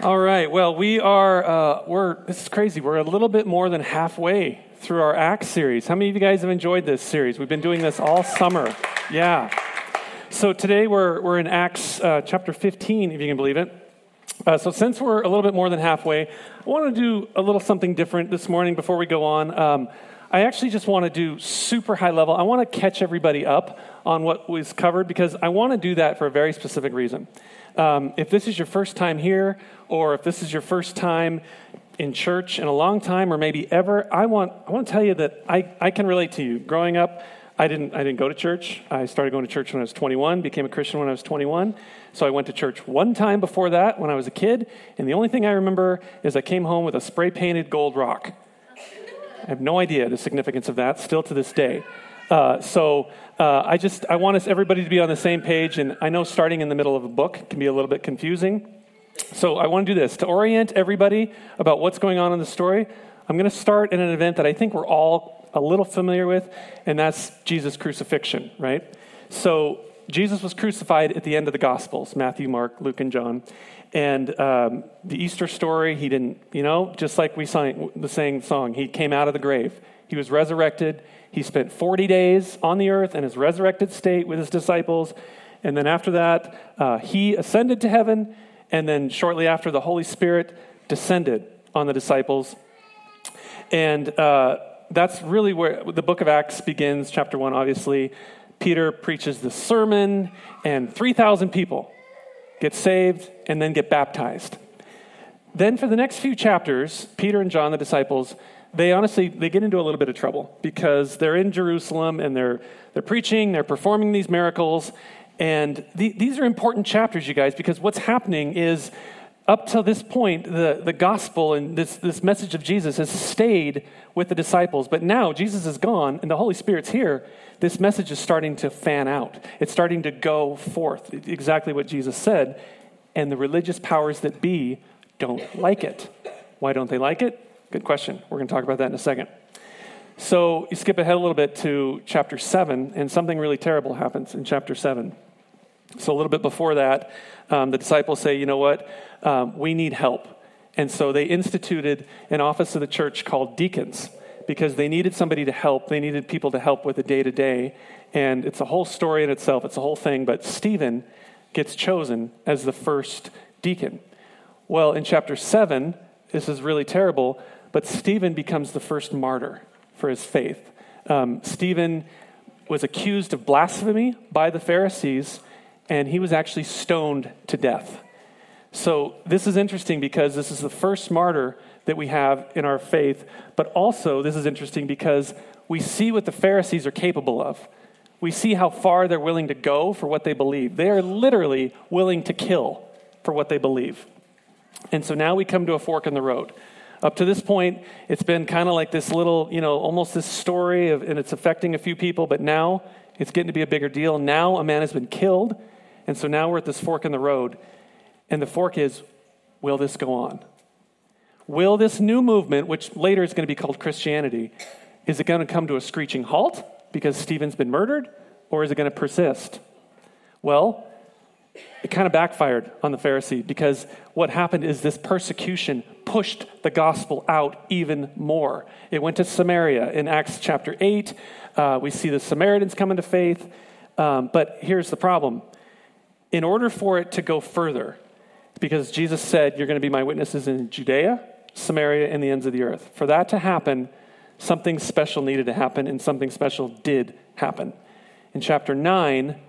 All right. Well, we are, uh, we're, this is crazy. We're a little bit more than halfway through our Acts series. How many of you guys have enjoyed this series? We've been doing this all summer. Yeah. So today we're, we're in Acts uh, chapter 15, if you can believe it. Uh, so since we're a little bit more than halfway, I want to do a little something different this morning before we go on. Um, I actually just want to do super high level. I want to catch everybody up on what was covered because I want to do that for a very specific reason. Um, if this is your first time here, or if this is your first time in church in a long time, or maybe ever, I want, I want to tell you that I, I can relate to you. Growing up, I didn't, I didn't go to church. I started going to church when I was 21, became a Christian when I was 21. So I went to church one time before that when I was a kid, and the only thing I remember is I came home with a spray painted gold rock. I have no idea the significance of that, still to this day. Uh, so uh, I just I want us everybody to be on the same page, and I know starting in the middle of a book can be a little bit confusing. So I want to do this to orient everybody about what's going on in the story. I'm going to start in an event that I think we're all a little familiar with, and that's Jesus' crucifixion, right? So Jesus was crucified at the end of the Gospels Matthew, Mark, Luke, and John. And um, the Easter story, he didn't, you know, just like we sang the same song, he came out of the grave. He was resurrected. He spent 40 days on the earth in his resurrected state with his disciples. And then after that, uh, he ascended to heaven. And then shortly after, the Holy Spirit descended on the disciples. And uh, that's really where the book of Acts begins, chapter 1, obviously. Peter preaches the sermon, and 3,000 people get saved and then get baptized. Then, for the next few chapters, Peter and John, the disciples, they honestly they get into a little bit of trouble because they're in Jerusalem and they're they're preaching, they're performing these miracles, and the, these are important chapters, you guys, because what's happening is up till this point, the, the gospel and this, this message of Jesus has stayed with the disciples. But now Jesus is gone and the Holy Spirit's here. This message is starting to fan out. It's starting to go forth, exactly what Jesus said. And the religious powers that be don't like it. Why don't they like it? Good question. We're going to talk about that in a second. So you skip ahead a little bit to chapter 7, and something really terrible happens in chapter 7. So a little bit before that, um, the disciples say, you know what? Um, we need help. And so they instituted an office of the church called deacons because they needed somebody to help. They needed people to help with the day to day. And it's a whole story in itself, it's a whole thing. But Stephen gets chosen as the first deacon. Well, in chapter 7, this is really terrible. But Stephen becomes the first martyr for his faith. Um, Stephen was accused of blasphemy by the Pharisees, and he was actually stoned to death. So, this is interesting because this is the first martyr that we have in our faith, but also this is interesting because we see what the Pharisees are capable of. We see how far they're willing to go for what they believe. They are literally willing to kill for what they believe. And so now we come to a fork in the road. Up to this point, it's been kind of like this little, you know, almost this story of, and it's affecting a few people, but now it's getting to be a bigger deal. Now a man has been killed, and so now we're at this fork in the road. And the fork is will this go on? Will this new movement, which later is going to be called Christianity, is it going to come to a screeching halt because Stephen's been murdered, or is it going to persist? Well, it kind of backfired on the Pharisee because what happened is this persecution pushed the gospel out even more. It went to Samaria. In Acts chapter 8, uh, we see the Samaritans come into faith. Um, but here's the problem in order for it to go further, because Jesus said, You're going to be my witnesses in Judea, Samaria, and the ends of the earth. For that to happen, something special needed to happen, and something special did happen. In chapter 9,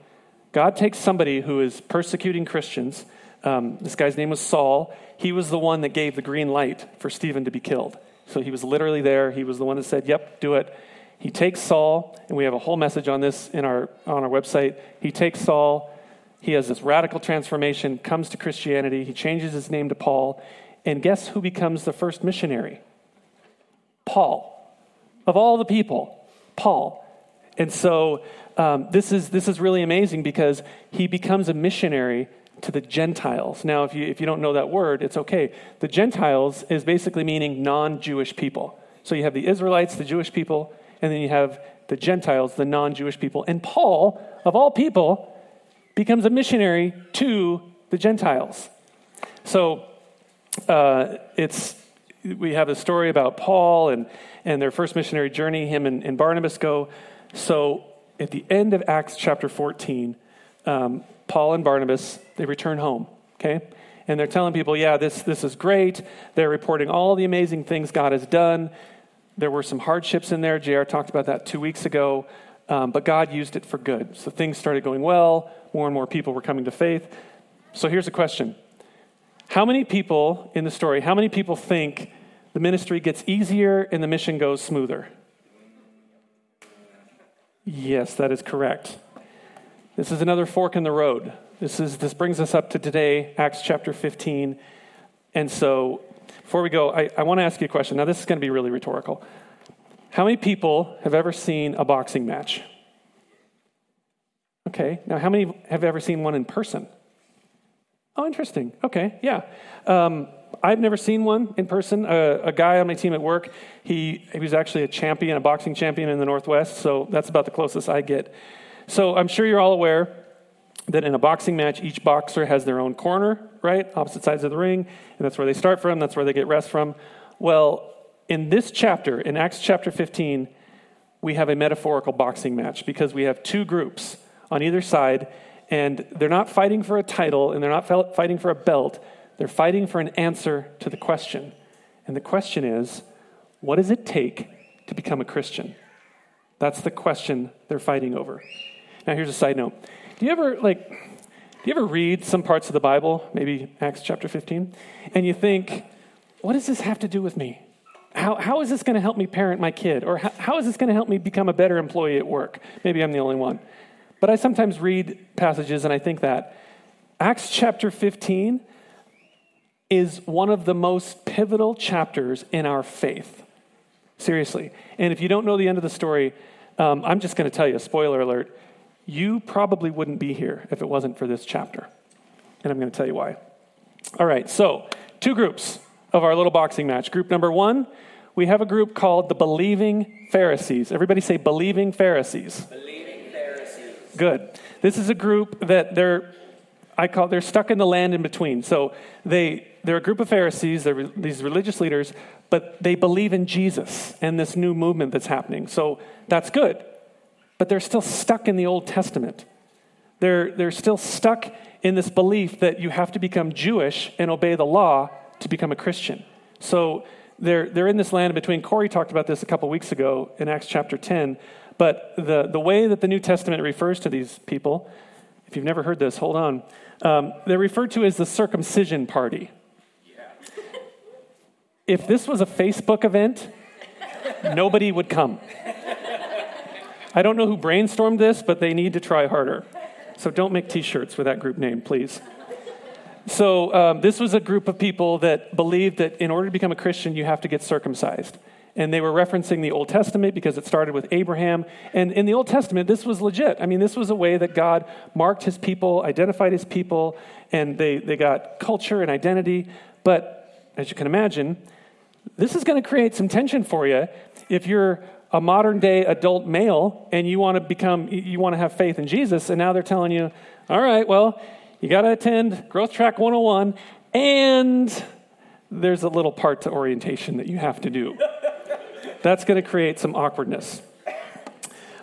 God takes somebody who is persecuting Christians. Um, this guy's name was Saul. He was the one that gave the green light for Stephen to be killed. So he was literally there. He was the one that said, Yep, do it. He takes Saul, and we have a whole message on this in our, on our website. He takes Saul. He has this radical transformation, comes to Christianity. He changes his name to Paul. And guess who becomes the first missionary? Paul. Of all the people, Paul. And so um, this, is, this is really amazing because he becomes a missionary to the Gentiles. Now, if you, if you don't know that word, it's okay. The Gentiles is basically meaning non Jewish people. So you have the Israelites, the Jewish people, and then you have the Gentiles, the non Jewish people. And Paul, of all people, becomes a missionary to the Gentiles. So uh, it's we have a story about Paul and, and their first missionary journey, him and, and Barnabas go. So at the end of Acts chapter 14, um, Paul and Barnabas, they return home, okay? And they're telling people, yeah, this, this is great. They're reporting all the amazing things God has done. There were some hardships in there. JR talked about that two weeks ago, um, but God used it for good. So things started going well. More and more people were coming to faith. So here's a question How many people in the story, how many people think the ministry gets easier and the mission goes smoother? Yes, that is correct. This is another fork in the road. This, is, this brings us up to today, Acts chapter 15. And so, before we go, I, I want to ask you a question. Now, this is going to be really rhetorical. How many people have ever seen a boxing match? Okay, now how many have ever seen one in person? Oh, interesting. Okay, yeah. Um, I've never seen one in person. Uh, a guy on my team at work, he, he was actually a champion, a boxing champion in the Northwest, so that's about the closest I get. So I'm sure you're all aware that in a boxing match, each boxer has their own corner, right? Opposite sides of the ring, and that's where they start from, that's where they get rest from. Well, in this chapter, in Acts chapter 15, we have a metaphorical boxing match because we have two groups on either side, and they're not fighting for a title and they're not fighting for a belt. They're fighting for an answer to the question. And the question is what does it take to become a Christian? That's the question they're fighting over. Now, here's a side note. Do you ever, like, do you ever read some parts of the Bible, maybe Acts chapter 15, and you think, what does this have to do with me? How, how is this going to help me parent my kid? Or how, how is this going to help me become a better employee at work? Maybe I'm the only one. But I sometimes read passages and I think that Acts chapter 15 is one of the most pivotal chapters in our faith. Seriously. And if you don't know the end of the story, um, I'm just going to tell you, spoiler alert, you probably wouldn't be here if it wasn't for this chapter. And I'm going to tell you why. All right, so two groups of our little boxing match. Group number one, we have a group called the Believing Pharisees. Everybody say Believing Pharisees. Believing Pharisees. Good. This is a group that they're, I call, they're stuck in the land in between. So they, they're a group of Pharisees, they're these religious leaders, but they believe in Jesus and this new movement that's happening. So that's good. But they're still stuck in the Old Testament. They're, they're still stuck in this belief that you have to become Jewish and obey the law to become a Christian. So they're, they're in this land in between. Corey talked about this a couple weeks ago in Acts chapter 10. But the, the way that the New Testament refers to these people, if you've never heard this, hold on. Um, they're referred to as the circumcision party. If this was a Facebook event, nobody would come. I don't know who brainstormed this, but they need to try harder. So don't make t shirts with that group name, please. So, um, this was a group of people that believed that in order to become a Christian, you have to get circumcised. And they were referencing the Old Testament because it started with Abraham. And in the Old Testament, this was legit. I mean, this was a way that God marked his people, identified his people, and they, they got culture and identity. But as you can imagine, this is going to create some tension for you if you're a modern day adult male and you want to become, you want to have faith in Jesus. And now they're telling you, all right, well, you got to attend Growth Track 101, and there's a little part to orientation that you have to do. That's going to create some awkwardness.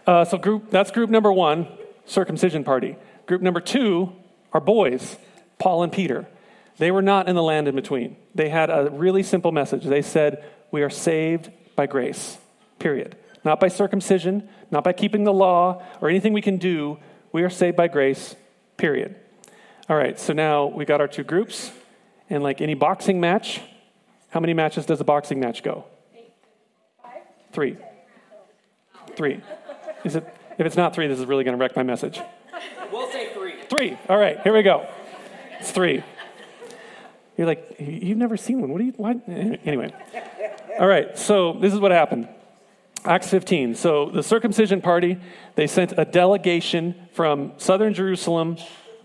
Uh, so group, that's group number one, circumcision party. Group number two are boys, Paul and Peter. They were not in the land in between. They had a really simple message. They said, We are saved by grace, period. Not by circumcision, not by keeping the law or anything we can do. We are saved by grace, period. All right, so now we got our two groups. And like any boxing match, how many matches does a boxing match go? Three. Three. Is it? If it's not three, this is really going to wreck my message. We'll say three. Three. All right, here we go. It's three. You're like, you've never seen one. What do you, what? Anyway. All right, so this is what happened. Acts 15. So the circumcision party, they sent a delegation from southern Jerusalem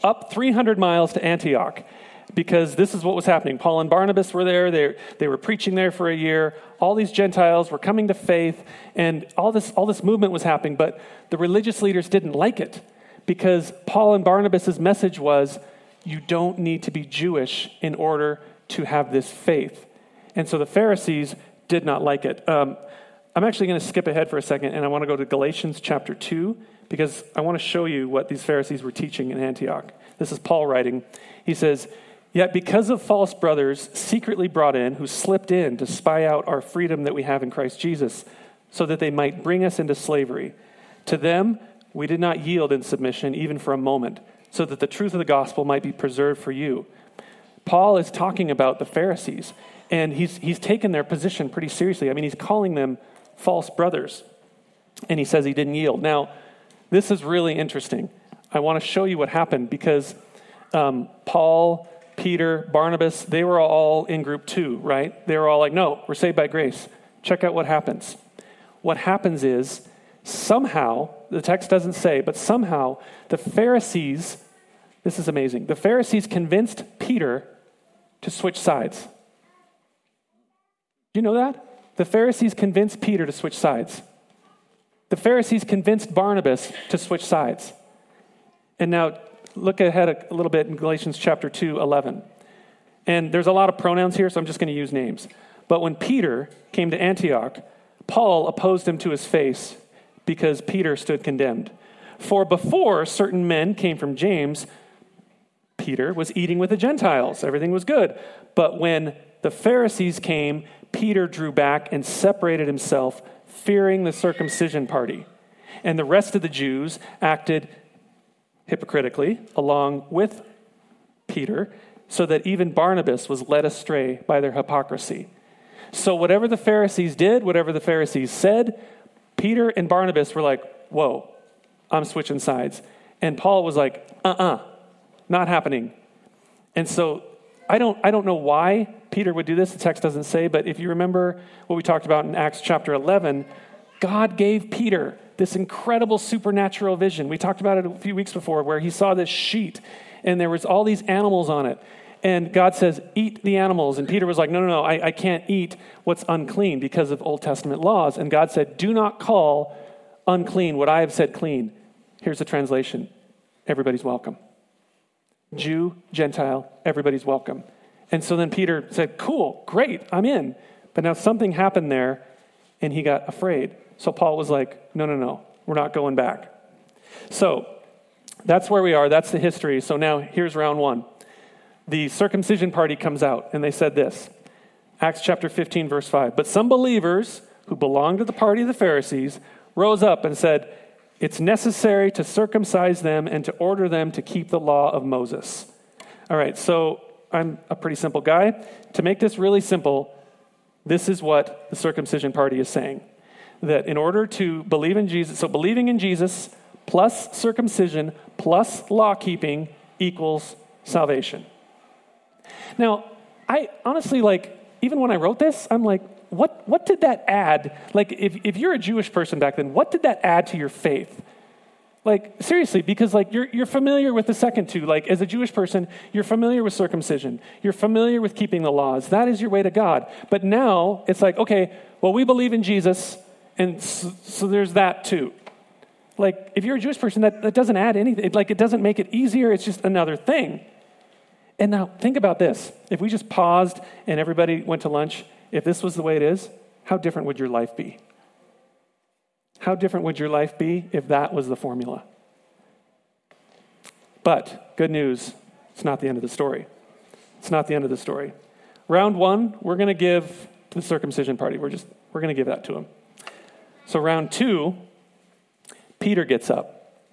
up 300 miles to Antioch because this is what was happening. Paul and Barnabas were there. They, they were preaching there for a year. All these Gentiles were coming to faith, and all this, all this movement was happening. But the religious leaders didn't like it because Paul and Barnabas' message was you don't need to be Jewish in order to have this faith. And so the Pharisees did not like it. Um, I'm actually going to skip ahead for a second and I want to go to Galatians chapter 2 because I want to show you what these Pharisees were teaching in Antioch. This is Paul writing. He says, Yet because of false brothers secretly brought in, who slipped in to spy out our freedom that we have in Christ Jesus, so that they might bring us into slavery, to them we did not yield in submission even for a moment, so that the truth of the gospel might be preserved for you. Paul is talking about the Pharisees, and he's, he's taken their position pretty seriously. I mean, he's calling them false brothers, and he says he didn't yield. Now, this is really interesting. I want to show you what happened because um, Paul, Peter, Barnabas, they were all in group two, right? They were all like, no, we're saved by grace. Check out what happens. What happens is somehow, the text doesn't say, but somehow the Pharisees, this is amazing, the Pharisees convinced Peter to switch sides. Do you know that? The Pharisees convinced Peter to switch sides. The Pharisees convinced Barnabas to switch sides. And now look ahead a little bit in Galatians chapter 2, 11. And there's a lot of pronouns here, so I'm just going to use names. But when Peter came to Antioch, Paul opposed him to his face because Peter stood condemned. For before certain men came from James, Peter was eating with the Gentiles. Everything was good. But when the Pharisees came, Peter drew back and separated himself, fearing the circumcision party. And the rest of the Jews acted hypocritically along with Peter, so that even Barnabas was led astray by their hypocrisy. So, whatever the Pharisees did, whatever the Pharisees said, Peter and Barnabas were like, Whoa, I'm switching sides. And Paul was like, Uh uh-uh, uh, not happening. And so I don't, I don't know why Peter would do this. The text doesn't say, but if you remember what we talked about in Acts chapter 11, God gave Peter this incredible supernatural vision. We talked about it a few weeks before where he saw this sheet and there was all these animals on it. And God says, eat the animals. And Peter was like, no, no, no, I, I can't eat what's unclean because of Old Testament laws. And God said, do not call unclean what I have said clean. Here's the translation everybody's welcome. Jew, Gentile, everybody's welcome. And so then Peter said, Cool, great, I'm in. But now something happened there and he got afraid. So Paul was like, No, no, no, we're not going back. So that's where we are. That's the history. So now here's round one. The circumcision party comes out and they said this Acts chapter 15, verse 5. But some believers who belonged to the party of the Pharisees rose up and said, it's necessary to circumcise them and to order them to keep the law of Moses. All right, so I'm a pretty simple guy. To make this really simple, this is what the circumcision party is saying that in order to believe in Jesus, so believing in Jesus plus circumcision plus law keeping equals salvation. Now, I honestly like, even when I wrote this, I'm like, what, what did that add? Like, if, if you're a Jewish person back then, what did that add to your faith? Like, seriously, because like you're, you're familiar with the second two. Like, as a Jewish person, you're familiar with circumcision. You're familiar with keeping the laws. That is your way to God. But now it's like, okay, well, we believe in Jesus, and so, so there's that too. Like, if you're a Jewish person, that, that doesn't add anything. It, like, it doesn't make it easier. It's just another thing. And now, think about this. If we just paused and everybody went to lunch if this was the way it is, how different would your life be? How different would your life be if that was the formula? But good news, it's not the end of the story. It's not the end of the story. Round one, we're going to give the circumcision party. We're just we're going to give that to him. So round two, Peter gets up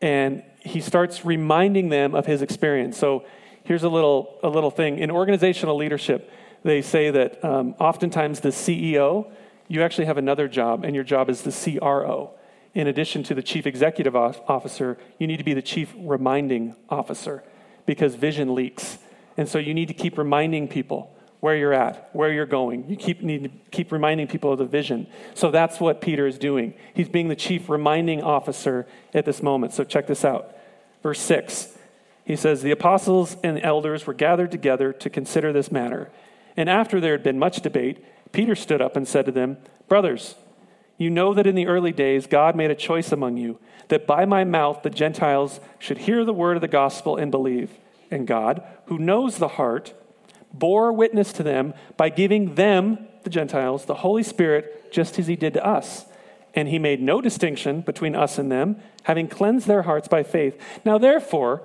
and he starts reminding them of his experience. So here's a little a little thing in organizational leadership they say that um, oftentimes the CEO, you actually have another job, and your job is the CRO. In addition to the chief executive officer, you need to be the chief reminding officer because vision leaks. And so you need to keep reminding people where you're at, where you're going. You keep, need to keep reminding people of the vision. So that's what Peter is doing. He's being the chief reminding officer at this moment. So check this out. Verse 6. He says, The apostles and elders were gathered together to consider this matter. And after there had been much debate, Peter stood up and said to them, Brothers, you know that in the early days God made a choice among you, that by my mouth the Gentiles should hear the word of the gospel and believe. and God, who knows the heart, bore witness to them by giving them, the Gentiles, the Holy Spirit, just as he did to us. And he made no distinction between us and them, having cleansed their hearts by faith. Now, therefore,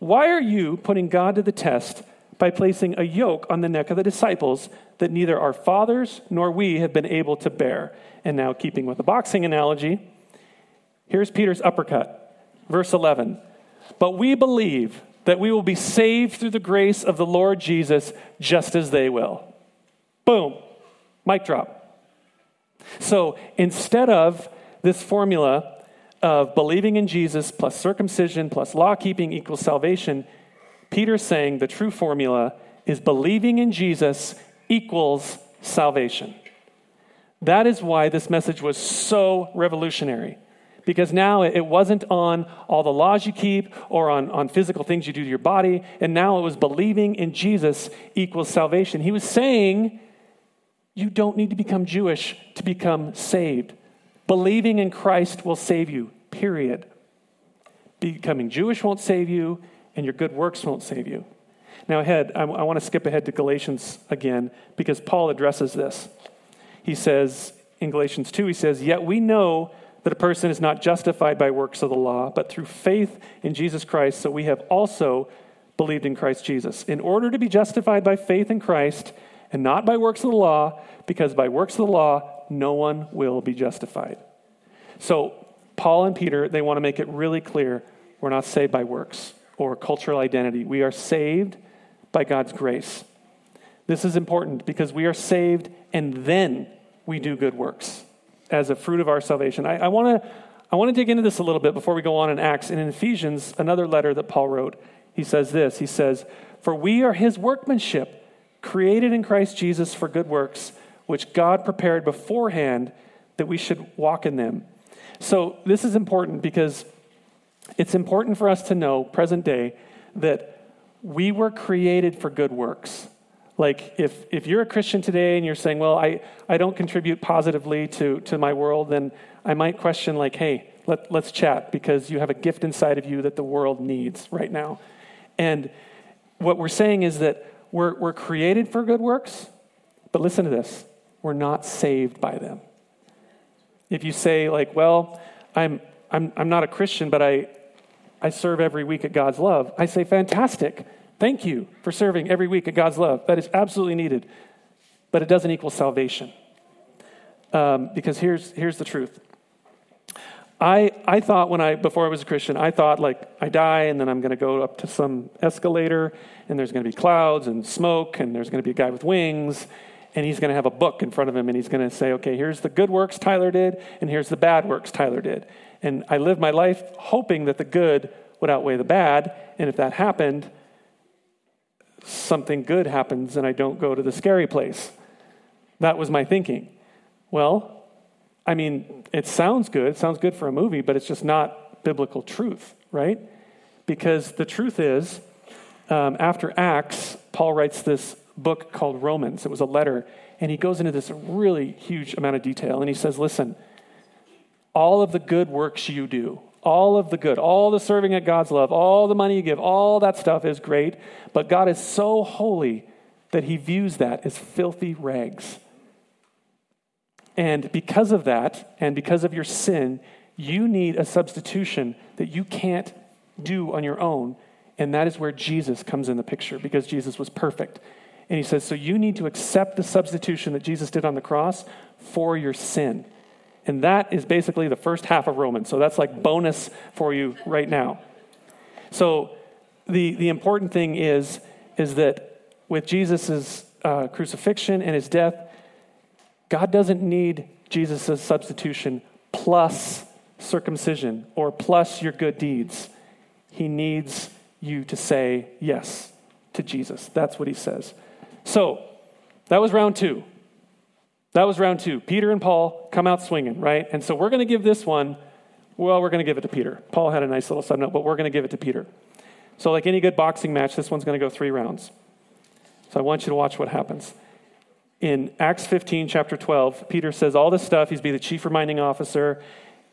why are you putting God to the test by placing a yoke on the neck of the disciples that neither our fathers nor we have been able to bear? And now, keeping with the boxing analogy, here's Peter's uppercut. Verse 11. But we believe that we will be saved through the grace of the Lord Jesus just as they will. Boom. Mic drop. So instead of this formula of believing in Jesus plus circumcision plus law keeping equals salvation, Peter's saying the true formula is believing in Jesus equals salvation. That is why this message was so revolutionary. Because now it wasn't on all the laws you keep or on, on physical things you do to your body, and now it was believing in Jesus equals salvation. He was saying, You don't need to become Jewish to become saved. Believing in Christ will save you, period. Becoming Jewish won't save you, and your good works won't save you. Now, ahead, I, I want to skip ahead to Galatians again because Paul addresses this. He says in Galatians 2, he says, Yet we know that a person is not justified by works of the law, but through faith in Jesus Christ. So we have also believed in Christ Jesus. In order to be justified by faith in Christ and not by works of the law, because by works of the law, no one will be justified. So Paul and Peter, they want to make it really clear we're not saved by works or cultural identity. We are saved by God's grace. This is important because we are saved and then we do good works as a fruit of our salvation. I, want to I want to dig into this a little bit before we go on in Acts. And in Ephesians, another letter that Paul wrote, he says this He says, For we are his workmanship, created in Christ Jesus for good works, which God prepared beforehand that we should walk in them. So this is important because it's important for us to know, present day, that we were created for good works. Like, if, if you're a Christian today and you're saying, well, I, I don't contribute positively to, to my world, then I might question, like, hey, let, let's chat because you have a gift inside of you that the world needs right now. And what we're saying is that we're, we're created for good works, but listen to this we're not saved by them. If you say, like, well, I'm, I'm, I'm not a Christian, but I, I serve every week at God's love, I say, fantastic. Thank you for serving every week at God's love. That is absolutely needed. But it doesn't equal salvation. Um, because here's, here's the truth. I, I thought when I, before I was a Christian, I thought like I die and then I'm going to go up to some escalator and there's going to be clouds and smoke and there's going to be a guy with wings and he's going to have a book in front of him and he's going to say, okay, here's the good works Tyler did and here's the bad works Tyler did. And I lived my life hoping that the good would outweigh the bad. And if that happened, something good happens and I don't go to the scary place. That was my thinking. Well, I mean, it sounds good. It sounds good for a movie, but it's just not biblical truth, right? Because the truth is, um, after Acts, Paul writes this book called Romans. It was a letter, and he goes into this really huge amount of detail. And he says, Listen, all of the good works you do, all of the good, all the serving at God's love, all the money you give, all that stuff is great. But God is so holy that he views that as filthy rags. And because of that, and because of your sin, you need a substitution that you can't do on your own. And that is where Jesus comes in the picture because Jesus was perfect. And he says, So you need to accept the substitution that Jesus did on the cross for your sin. And that is basically the first half of Romans. So that's like bonus for you right now. So the, the important thing is, is that with Jesus' uh, crucifixion and his death, God doesn't need Jesus' substitution plus circumcision or plus your good deeds. He needs you to say yes to Jesus. That's what he says. So that was round two. That was round two. Peter and Paul come out swinging, right? And so we're going to give this one, well, we're going to give it to Peter. Paul had a nice little sub note, but we're going to give it to Peter. So, like any good boxing match, this one's going to go three rounds. So I want you to watch what happens. In Acts 15, chapter 12, Peter says all this stuff. He's be the chief reminding officer.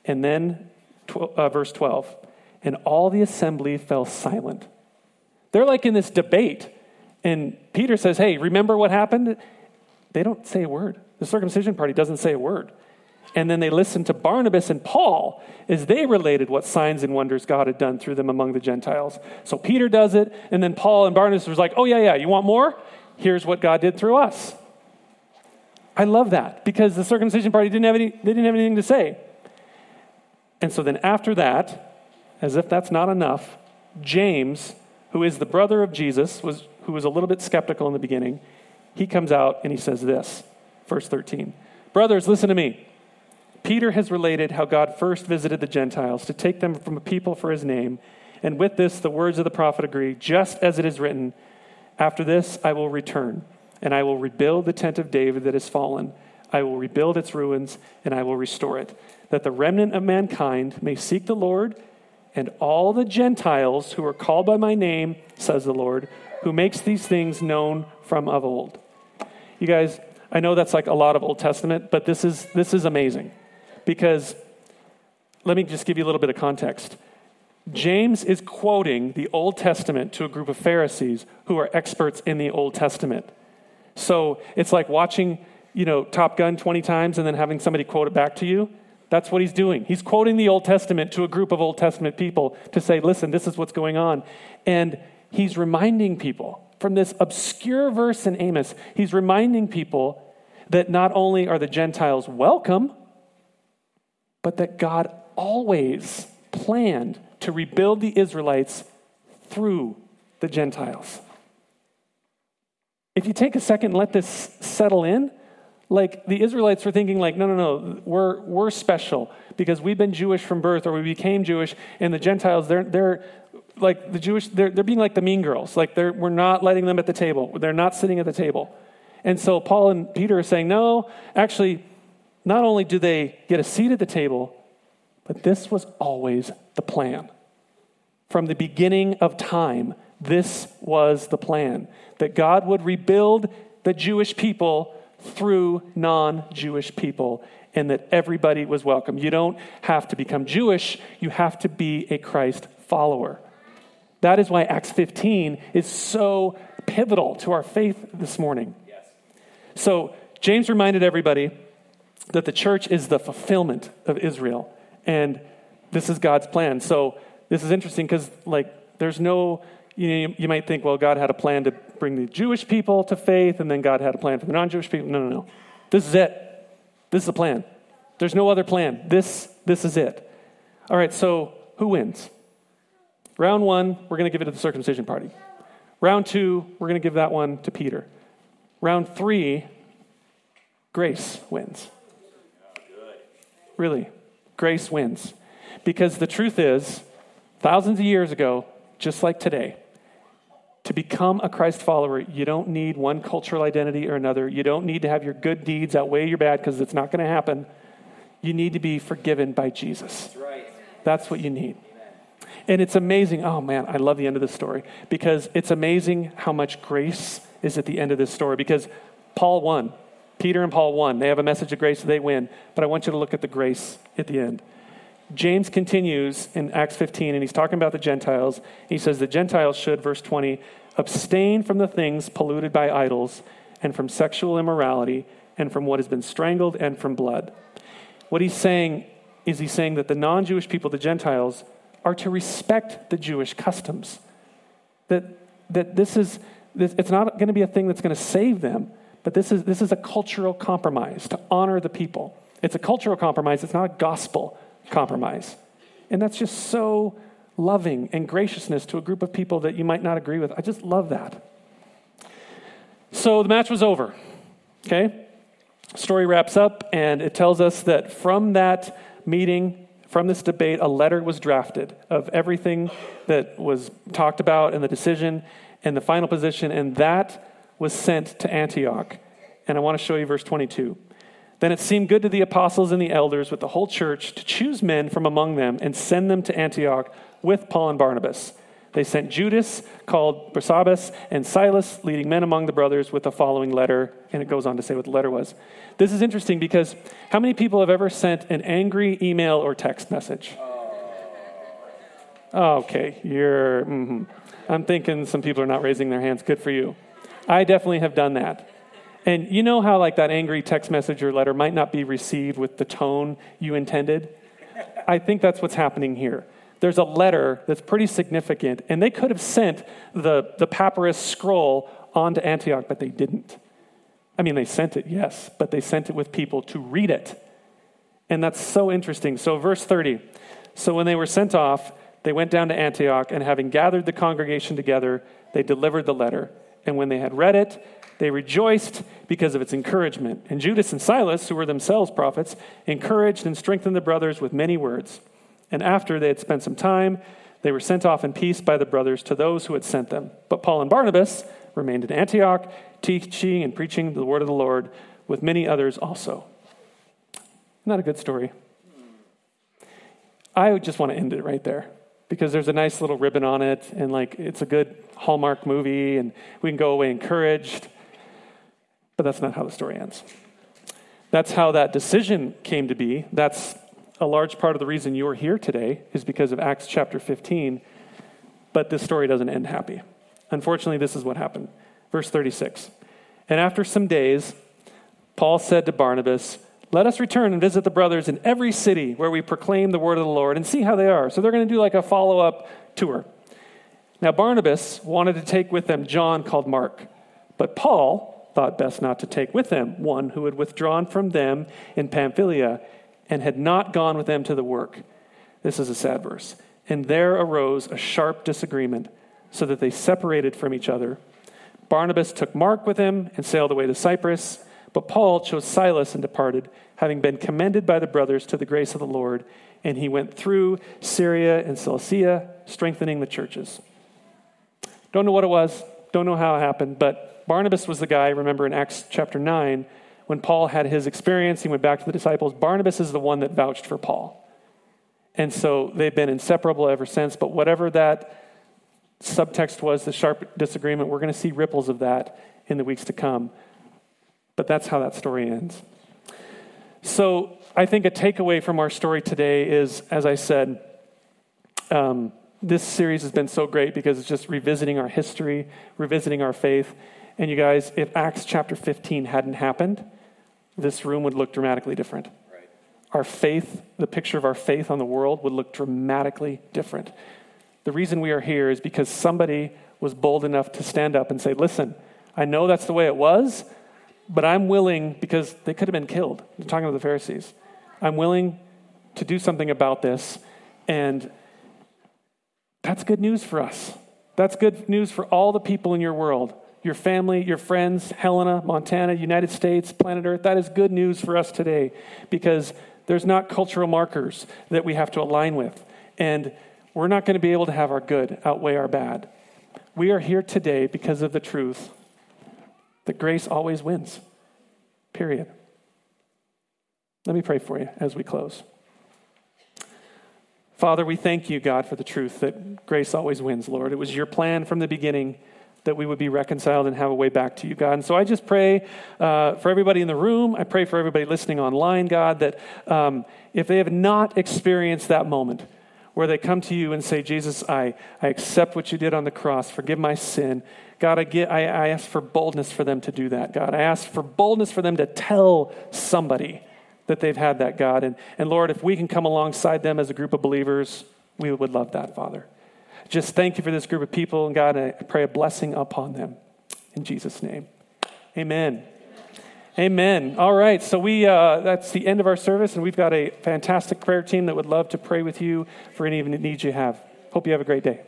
And then, uh, verse 12, and all the assembly fell silent. they're like in this debate. And Peter says, Hey, remember what happened? They don't say a word. The circumcision party doesn't say a word. And then they listened to Barnabas and Paul as they related what signs and wonders God had done through them among the Gentiles. So Peter does it, and then Paul and Barnabas was like, Oh, yeah, yeah, you want more? Here's what God did through us. I love that because the circumcision party didn't have any, they didn't have anything to say. And so then after that, as if that's not enough, James, who is the brother of Jesus, was, who was a little bit skeptical in the beginning, he comes out and he says this, verse 13. Brothers, listen to me. Peter has related how God first visited the Gentiles to take them from a people for his name. And with this, the words of the prophet agree, just as it is written, After this I will return and I will rebuild the tent of David that has fallen. I will rebuild its ruins, and I will restore it, that the remnant of mankind may seek the Lord, and all the Gentiles who are called by my name, says the Lord, who makes these things known from of old. You guys, I know that's like a lot of Old Testament, but this is this is amazing. Because let me just give you a little bit of context. James is quoting the Old Testament to a group of Pharisees who are experts in the Old Testament. So it's like watching, you know, Top Gun 20 times and then having somebody quote it back to you. That's what he's doing. He's quoting the Old Testament to a group of Old Testament people to say, listen, this is what's going on. And he's reminding people from this obscure verse in Amos, he's reminding people that not only are the Gentiles welcome, but that God always planned to rebuild the Israelites through the Gentiles if you take a second and let this settle in, like the Israelites were thinking, like, no, no, no, we're, we're special because we've been Jewish from birth or we became Jewish, and the Gentiles, they're, they're like the Jewish, they're, they're being like the mean girls. Like, they're, we're not letting them at the table, they're not sitting at the table. And so Paul and Peter are saying, no, actually, not only do they get a seat at the table, but this was always the plan. From the beginning of time, this was the plan that God would rebuild the Jewish people through non Jewish people and that everybody was welcome. You don't have to become Jewish, you have to be a Christ follower. That is why Acts 15 is so pivotal to our faith this morning. So, James reminded everybody that the church is the fulfillment of Israel, and this is God's plan. So, this is interesting because, like, there's no you, know, you might think, well, God had a plan to bring the Jewish people to faith, and then God had a plan for the non Jewish people. No, no, no. This is it. This is the plan. There's no other plan. This, this is it. All right, so who wins? Round one, we're going to give it to the circumcision party. Round two, we're going to give that one to Peter. Round three, grace wins. Really, grace wins. Because the truth is, thousands of years ago, just like today, to become a Christ follower, you don't need one cultural identity or another. You don't need to have your good deeds outweigh your bad because it's not going to happen. You need to be forgiven by Jesus. That's, right. That's what you need. And it's amazing. Oh man, I love the end of this story because it's amazing how much grace is at the end of this story because Paul won. Peter and Paul won. They have a message of grace, they win. But I want you to look at the grace at the end. James continues in Acts 15, and he's talking about the Gentiles. He says the Gentiles should, verse 20, abstain from the things polluted by idols, and from sexual immorality, and from what has been strangled, and from blood. What he's saying is he's saying that the non Jewish people, the Gentiles, are to respect the Jewish customs. That, that this is, this, it's not going to be a thing that's going to save them, but this is, this is a cultural compromise to honor the people. It's a cultural compromise, it's not a gospel compromise. And that's just so loving and graciousness to a group of people that you might not agree with. I just love that. So the match was over. Okay? Story wraps up, and it tells us that from that meeting, from this debate, a letter was drafted of everything that was talked about and the decision and the final position, and that was sent to Antioch. And I want to show you verse 22. Then it seemed good to the apostles and the elders with the whole church to choose men from among them and send them to Antioch with Paul and Barnabas. They sent Judas, called Barsabbas, and Silas, leading men among the brothers, with the following letter. And it goes on to say what the letter was. This is interesting because how many people have ever sent an angry email or text message? Okay, you're. Mm-hmm. I'm thinking some people are not raising their hands. Good for you. I definitely have done that. And you know how, like, that angry text message or letter might not be received with the tone you intended? I think that's what's happening here. There's a letter that's pretty significant, and they could have sent the, the papyrus scroll on to Antioch, but they didn't. I mean, they sent it, yes, but they sent it with people to read it. And that's so interesting. So, verse 30 So, when they were sent off, they went down to Antioch, and having gathered the congregation together, they delivered the letter. And when they had read it, they rejoiced because of its encouragement. And Judas and Silas, who were themselves prophets, encouraged and strengthened the brothers with many words. And after they had spent some time, they were sent off in peace by the brothers to those who had sent them. But Paul and Barnabas remained in Antioch, teaching and preaching the word of the Lord with many others also. Not a good story. I just want to end it right there because there's a nice little ribbon on it and like it's a good Hallmark movie and we can go away encouraged. But that's not how the story ends. That's how that decision came to be. That's a large part of the reason you're here today is because of Acts chapter 15. But this story doesn't end happy. Unfortunately, this is what happened. Verse 36. And after some days, Paul said to Barnabas, Let us return and visit the brothers in every city where we proclaim the word of the Lord and see how they are. So they're going to do like a follow up tour. Now, Barnabas wanted to take with them John called Mark, but Paul thought best not to take with them one who had withdrawn from them in Pamphylia and had not gone with them to the work. This is a sad verse. And there arose a sharp disagreement, so that they separated from each other. Barnabas took Mark with him and sailed away to Cyprus, but Paul chose Silas and departed, having been commended by the brothers to the grace of the Lord. And he went through Syria and Cilicia, strengthening the churches. Don't know what it was, don't know how it happened, but Barnabas was the guy, remember in Acts chapter 9, when Paul had his experience, he went back to the disciples. Barnabas is the one that vouched for Paul. And so they've been inseparable ever since. But whatever that subtext was, the sharp disagreement, we're going to see ripples of that in the weeks to come. But that's how that story ends. So I think a takeaway from our story today is, as I said, um, this series has been so great because it's just revisiting our history, revisiting our faith. And you guys, if Acts chapter 15 hadn't happened, this room would look dramatically different. Right. Our faith, the picture of our faith on the world, would look dramatically different. The reason we are here is because somebody was bold enough to stand up and say, Listen, I know that's the way it was, but I'm willing, because they could have been killed. Talking to the Pharisees. I'm willing to do something about this. And that's good news for us. That's good news for all the people in your world your family, your friends, Helena, Montana, United States, planet Earth. That is good news for us today because there's not cultural markers that we have to align with. And we're not going to be able to have our good outweigh our bad. We are here today because of the truth that grace always wins. Period. Let me pray for you as we close. Father, we thank you, God, for the truth that grace always wins, Lord. It was your plan from the beginning that we would be reconciled and have a way back to you, God. And so I just pray uh, for everybody in the room. I pray for everybody listening online, God, that um, if they have not experienced that moment where they come to you and say, Jesus, I, I accept what you did on the cross, forgive my sin. God, I, get, I, I ask for boldness for them to do that, God. I ask for boldness for them to tell somebody that they've had that, God. And, and Lord, if we can come alongside them as a group of believers, we would love that, Father. Just thank you for this group of people, and God, I pray a blessing upon them. In Jesus' name. Amen. Amen. All right, so we uh, that's the end of our service, and we've got a fantastic prayer team that would love to pray with you for any needs you have. Hope you have a great day.